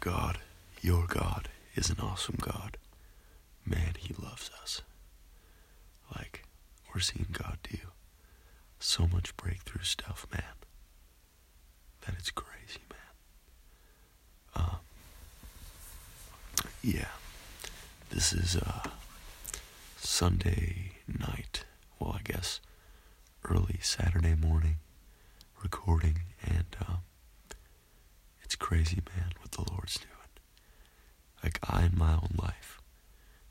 God, your God, is an awesome God. Man, He loves us. Like, we're seeing God do so much breakthrough stuff, man. That it's crazy, man. Um, yeah. This is uh, Sunday night. Well, I guess early Saturday morning recording, and um, crazy, man, what the Lord's doing. Like, I, in my own life,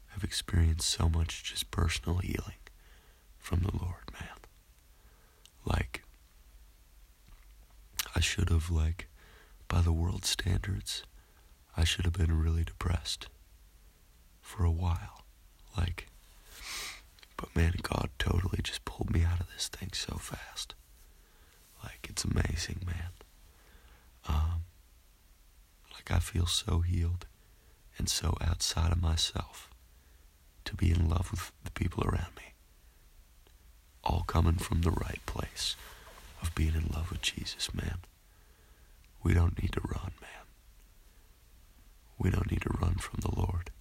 have experienced so much just personal healing from the Lord, man. Like, I should have, like, by the world standards, I should have been really depressed for a while. Like, but man, God totally just pulled me out of this thing so fast. Like, it's amazing, man. Um, like, I feel so healed and so outside of myself to be in love with the people around me. All coming from the right place of being in love with Jesus, man. We don't need to run, man. We don't need to run from the Lord.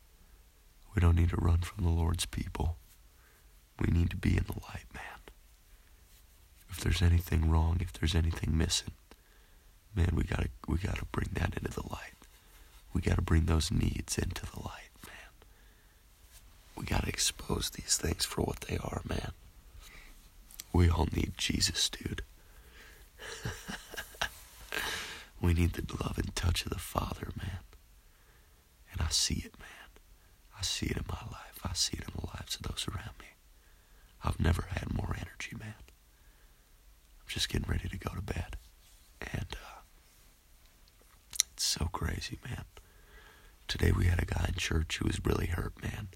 We don't need to run from the Lord's people. We need to be in the light, man. If there's anything wrong, if there's anything missing, man, we gotta we gotta bring that into the light. We gotta bring those needs into the light, man. We gotta expose these things for what they are, man. We all need Jesus, dude. we need the love and touch of the Father, man. And I see it, man. I see it in my life. I see it in the lives of those around me. I've never had more energy, man. I'm just getting ready to go to bed. And uh, it's so crazy, man. Today we had a guy in church who was really hurt, man.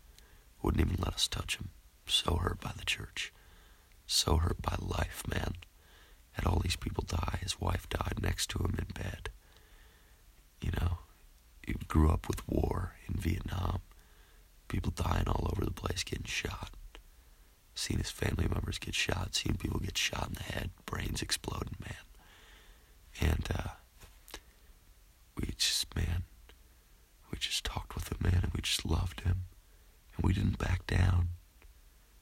Wouldn't even let us touch him. So hurt by the church. So hurt by life, man. Had all these people die. His wife died next to him in bed. You know, he grew up with war in Vietnam. People dying all over the place, getting shot. Seen his family members get shot. Seen people get shot in the head, brains exploding, man. And uh, we just, man, we just talked with him, man, and we loved him. And we didn't back down.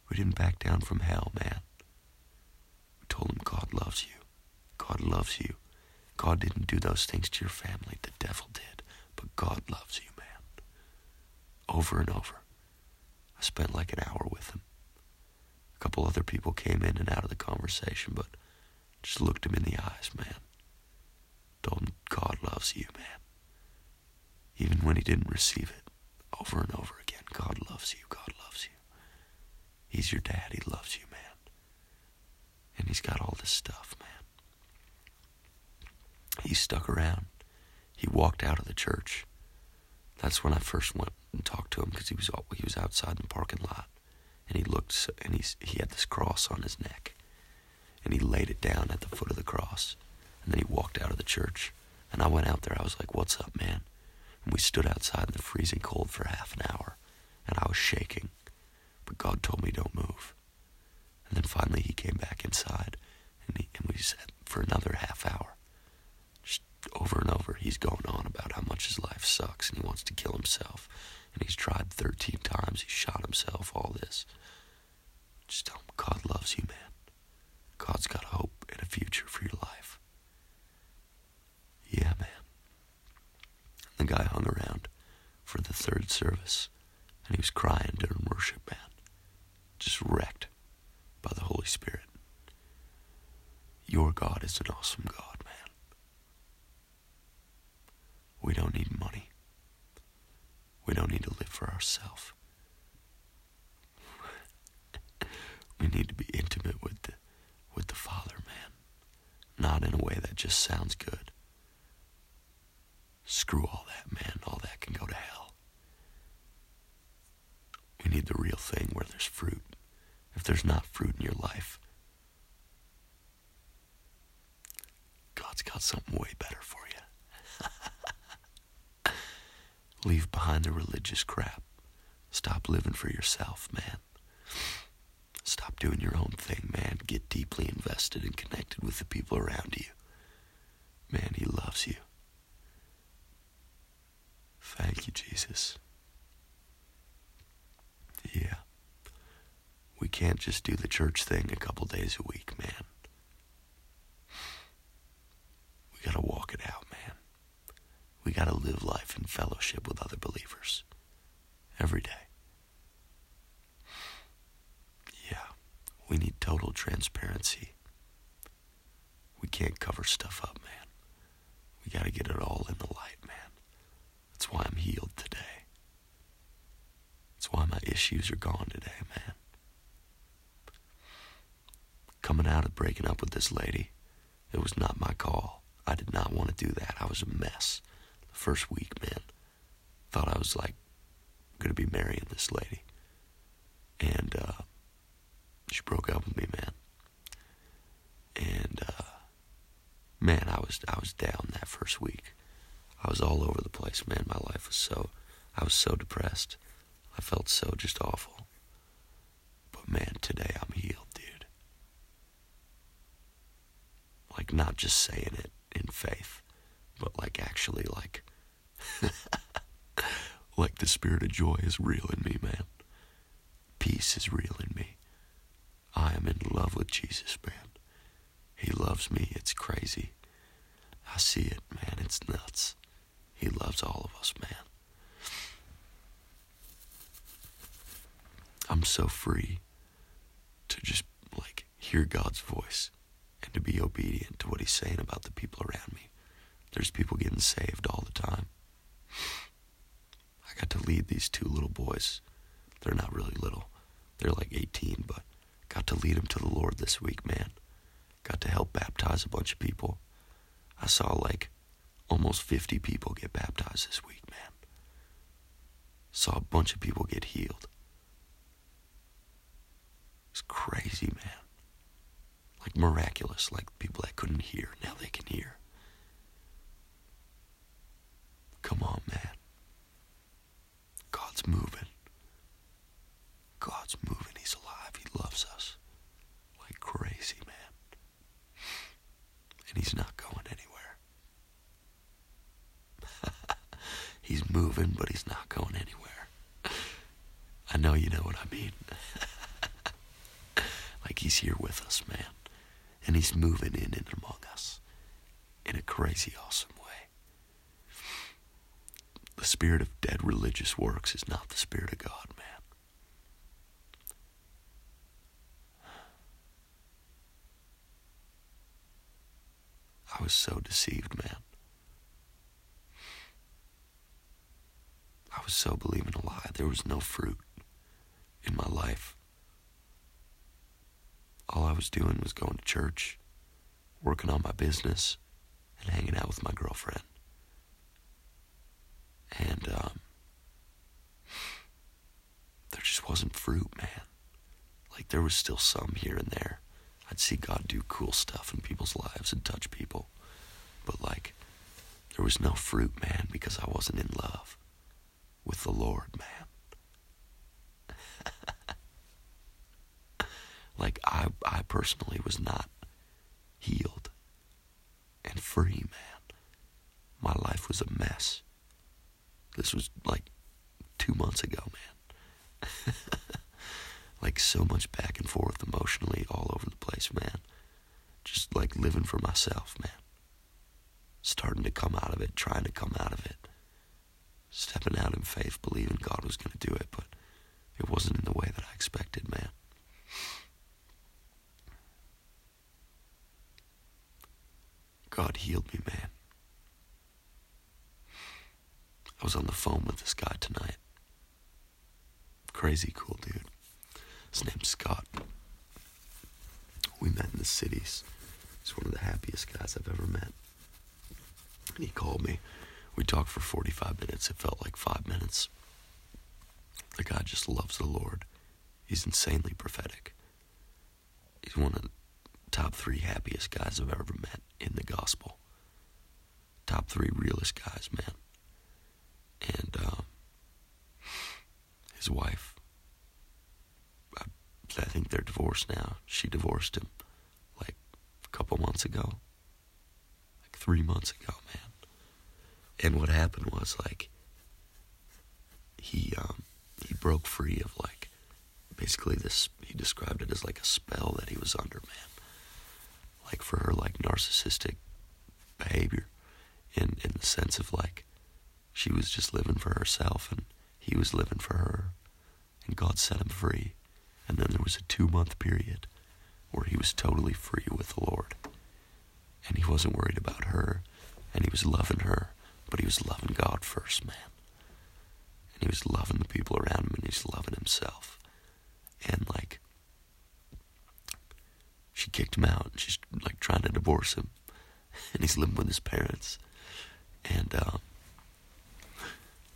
We didn't back down from hell, man. We told him God loves you. God loves you. God didn't do those things to your family. The devil did. But God loves you, man. Over and over. I spent like an hour with him. A couple other people came in and out of the conversation, but just looked him in the eyes, man. Told him God loves you, man. Even when he didn't receive it, over and over again, God loves you, God loves you. He's your dad, he loves you, man. And he's got all this stuff, man. He stuck around. He walked out of the church. That's when I first went and talked to him because he was he was outside in the parking lot, and he looked and he he had this cross on his neck, and he laid it down at the foot of the cross, and then he walked out of the church, and I went out there. I was like, "What's up, man?" And we stood outside in the freezing cold for half an hour, and I was shaking, but God told me don't move, and then finally he came back inside, and he, and we sat for another half hour Just over and over, he's going on about how much his life sucks and he wants to kill himself. And he's tried 13 times, he shot himself, all this. Just tell him God loves you, man. God's got hope and a future for your life. Yeah, man. The guy hung around for the third service and he was crying during worship, man. Just wrecked by the Holy Spirit. Your God is an awesome God, man. We don't need money. We don't need to live for ourselves. we need to be intimate with the with the Father, man. Not in a way that just sounds good. Screw all that, man. All that can go to hell. We need the real thing where there's fruit. If there's not fruit in your life, God's got something way better for you. Leave behind the religious crap. Stop living for yourself, man. Stop doing your own thing, man. Get deeply invested and connected with the people around you. Man, he loves you. Thank you, Jesus. Yeah. We can't just do the church thing a couple days a week, man. We gotta walk it out, man. We gotta live life in fellowship with other believers every day. Yeah, we need total transparency. We can't cover stuff up, man. We gotta get it all in the light, man. That's why I'm healed today. That's why my issues are gone today, man. Coming out of breaking up with this lady, it was not my call. I did not want to do that. I was a mess. The first week, man. Thought I was like gonna be marrying this lady. And uh she broke up with me, man. And uh man, I was I was down that first week. I was all over the place, man. My life was so I was so depressed. I felt so just awful. But man, today I'm healed, dude. Like not just saying it in faith, but like actually like like the spirit of joy is real in me, man. Peace is real in me. I am in love with Jesus, man. He loves me. It's crazy. I see it, man. It's nuts. He loves all of us, man. I'm so free to just like hear God's voice to be obedient to what he's saying about the people around me. There's people getting saved all the time. I got to lead these two little boys. They're not really little. They're like 18, but got to lead them to the Lord this week, man. Got to help baptize a bunch of people. I saw like almost 50 people get baptized this week, man. Saw a bunch of people get healed. It's crazy, man. Like miraculous, like people that couldn't hear, now they can hear. Come on, man. God's moving. God's moving. He's alive. He loves us like crazy, man. And He's not going anywhere. he's moving, but He's not going anywhere. I know you know what I mean. like He's here with us, man. And He's moving in and among us in a crazy, awesome way. The spirit of dead religious works is not the spirit of God, man. I was so deceived, man. I was so believing a lie. There was no fruit in my life. All I was doing was going to church, working on my business, and hanging out with my girlfriend. And um, there just wasn't fruit, man. Like there was still some here and there. I'd see God do cool stuff in people's lives and touch people. But like there was no fruit, man, because I wasn't in love with the Lord, man. like I I personally was not healed and free, man. My life was a mess. This was like two months ago, man. like so much back and forth emotionally all over the place, man. Just like living for myself, man. Starting to come out of it, trying to come out of it. Stepping out in faith, believing God was going to do it, but it wasn't in the way that I expected, man. God healed me, man. I was on the phone with this guy tonight. Crazy cool dude. His name's Scott. We met in the cities. He's one of the happiest guys I've ever met. And he called me. We talked for 45 minutes. It felt like five minutes. The guy just loves the Lord. He's insanely prophetic. He's one of top three happiest guys I've ever met in the gospel. Top three realest guys, man. And um, his wife, I, I think they're divorced now. She divorced him like a couple months ago, like three months ago, man. And what happened was like he um, he broke free of like basically this. He described it as like a spell that he was under, man. Like for her, like narcissistic behavior, in in the sense of like she was just living for herself and he was living for her, and God set him free. And then there was a two month period where he was totally free with the Lord. And he wasn't worried about her, and he was loving her, but he was loving God first, man. And he was loving the people around him, and he's loving himself. And like, she kicked him out, and she's like trying to divorce him, and he's living with his parents. And um,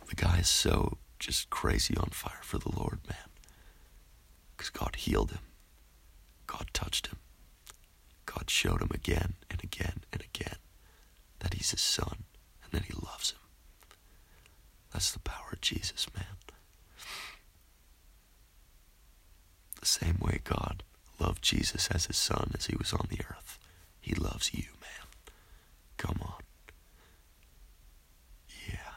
the guy is so just crazy on fire for the Lord, man. Because God healed him. God touched him. God showed him again and again and again that he's his son and that he loves him. That's the power of Jesus, man. The same way God loved Jesus as his son as he was on the earth, he loves you, man. Come on. Yeah.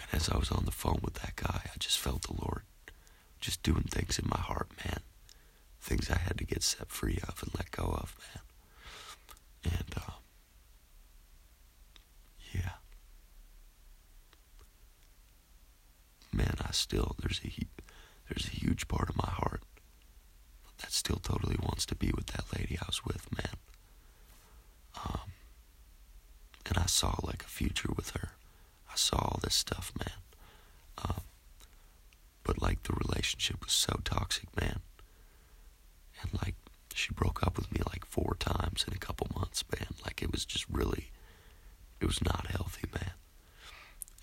And as I was on the phone with that guy, I just felt the Lord just doing things in my heart, man. Things I had to get set free of and let go of, man. And, uh, yeah. Man, I still, there's a, there's a huge part of my heart still totally wants to be with that lady I was with, man. Um, and I saw like a future with her. I saw all this stuff, man. Um, but like the relationship was so toxic, man. And like she broke up with me like four times in a couple months, man. Like it was just really, it was not healthy, man.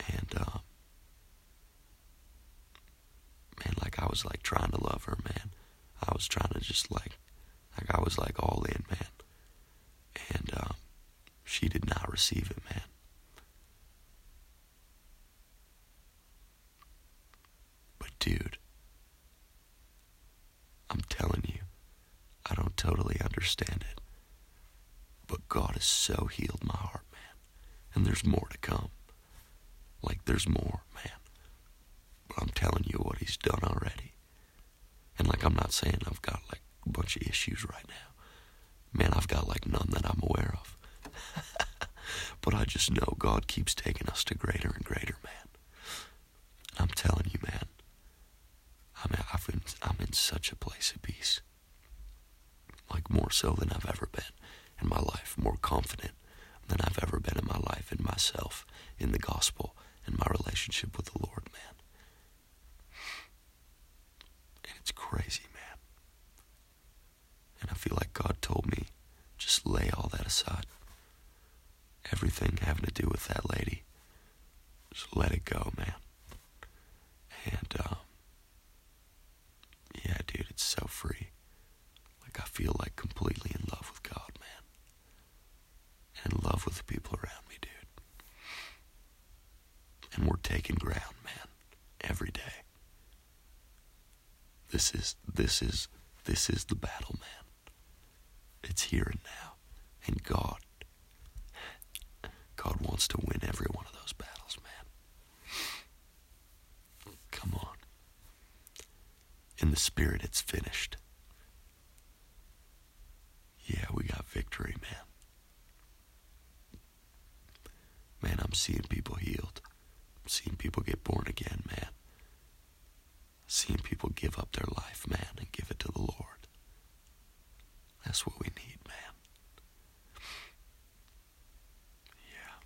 And um, man, like I was like trying to love her, man. I was trying to just like, like I was like all in, man. And um, she did not receive it, man. But dude, I'm telling you, I don't totally understand it. But God has so healed my heart, man. And there's more to come. Like, there's more, man. But I'm telling you what He's done already. And, like, I'm not saying I've got, like, bunch of issues right now. Man, I've got, like, none that I'm aware of. but I just know God keeps taking us to greater and greater, man. I'm telling you, man. I'm, I've been, I'm in such a place of peace. Like, more so than I've ever been in my life. More confident than I've ever been in my life, in myself, in the gospel, in my relationship with the Lord, man. And it's crazy, man. And I feel like God told me, just lay all that aside. Everything having to do with that lady. Just let it go, man. And, um, yeah, dude, it's so free. Like, I feel like completely in love with God, man. And in love with the people around me, dude. And we're taking ground, man, every day. This is, this is, this is the battle, man. It's here and now. And God, God wants to win every one of those battles, man. Come on. In the spirit, it's finished. Yeah, we got victory, man. Man, I'm seeing people healed. I'm seeing people get born again, man. Seeing people give up their life, man, and give it to the Lord. That's what we need, man. Yeah.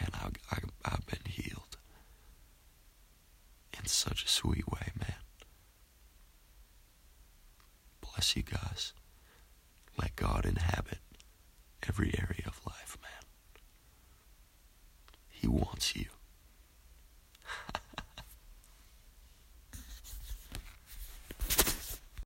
Man, I, I, I've been healed in such a sweet way, man. Bless you guys. Let God inhabit every area of life, man. He wants you.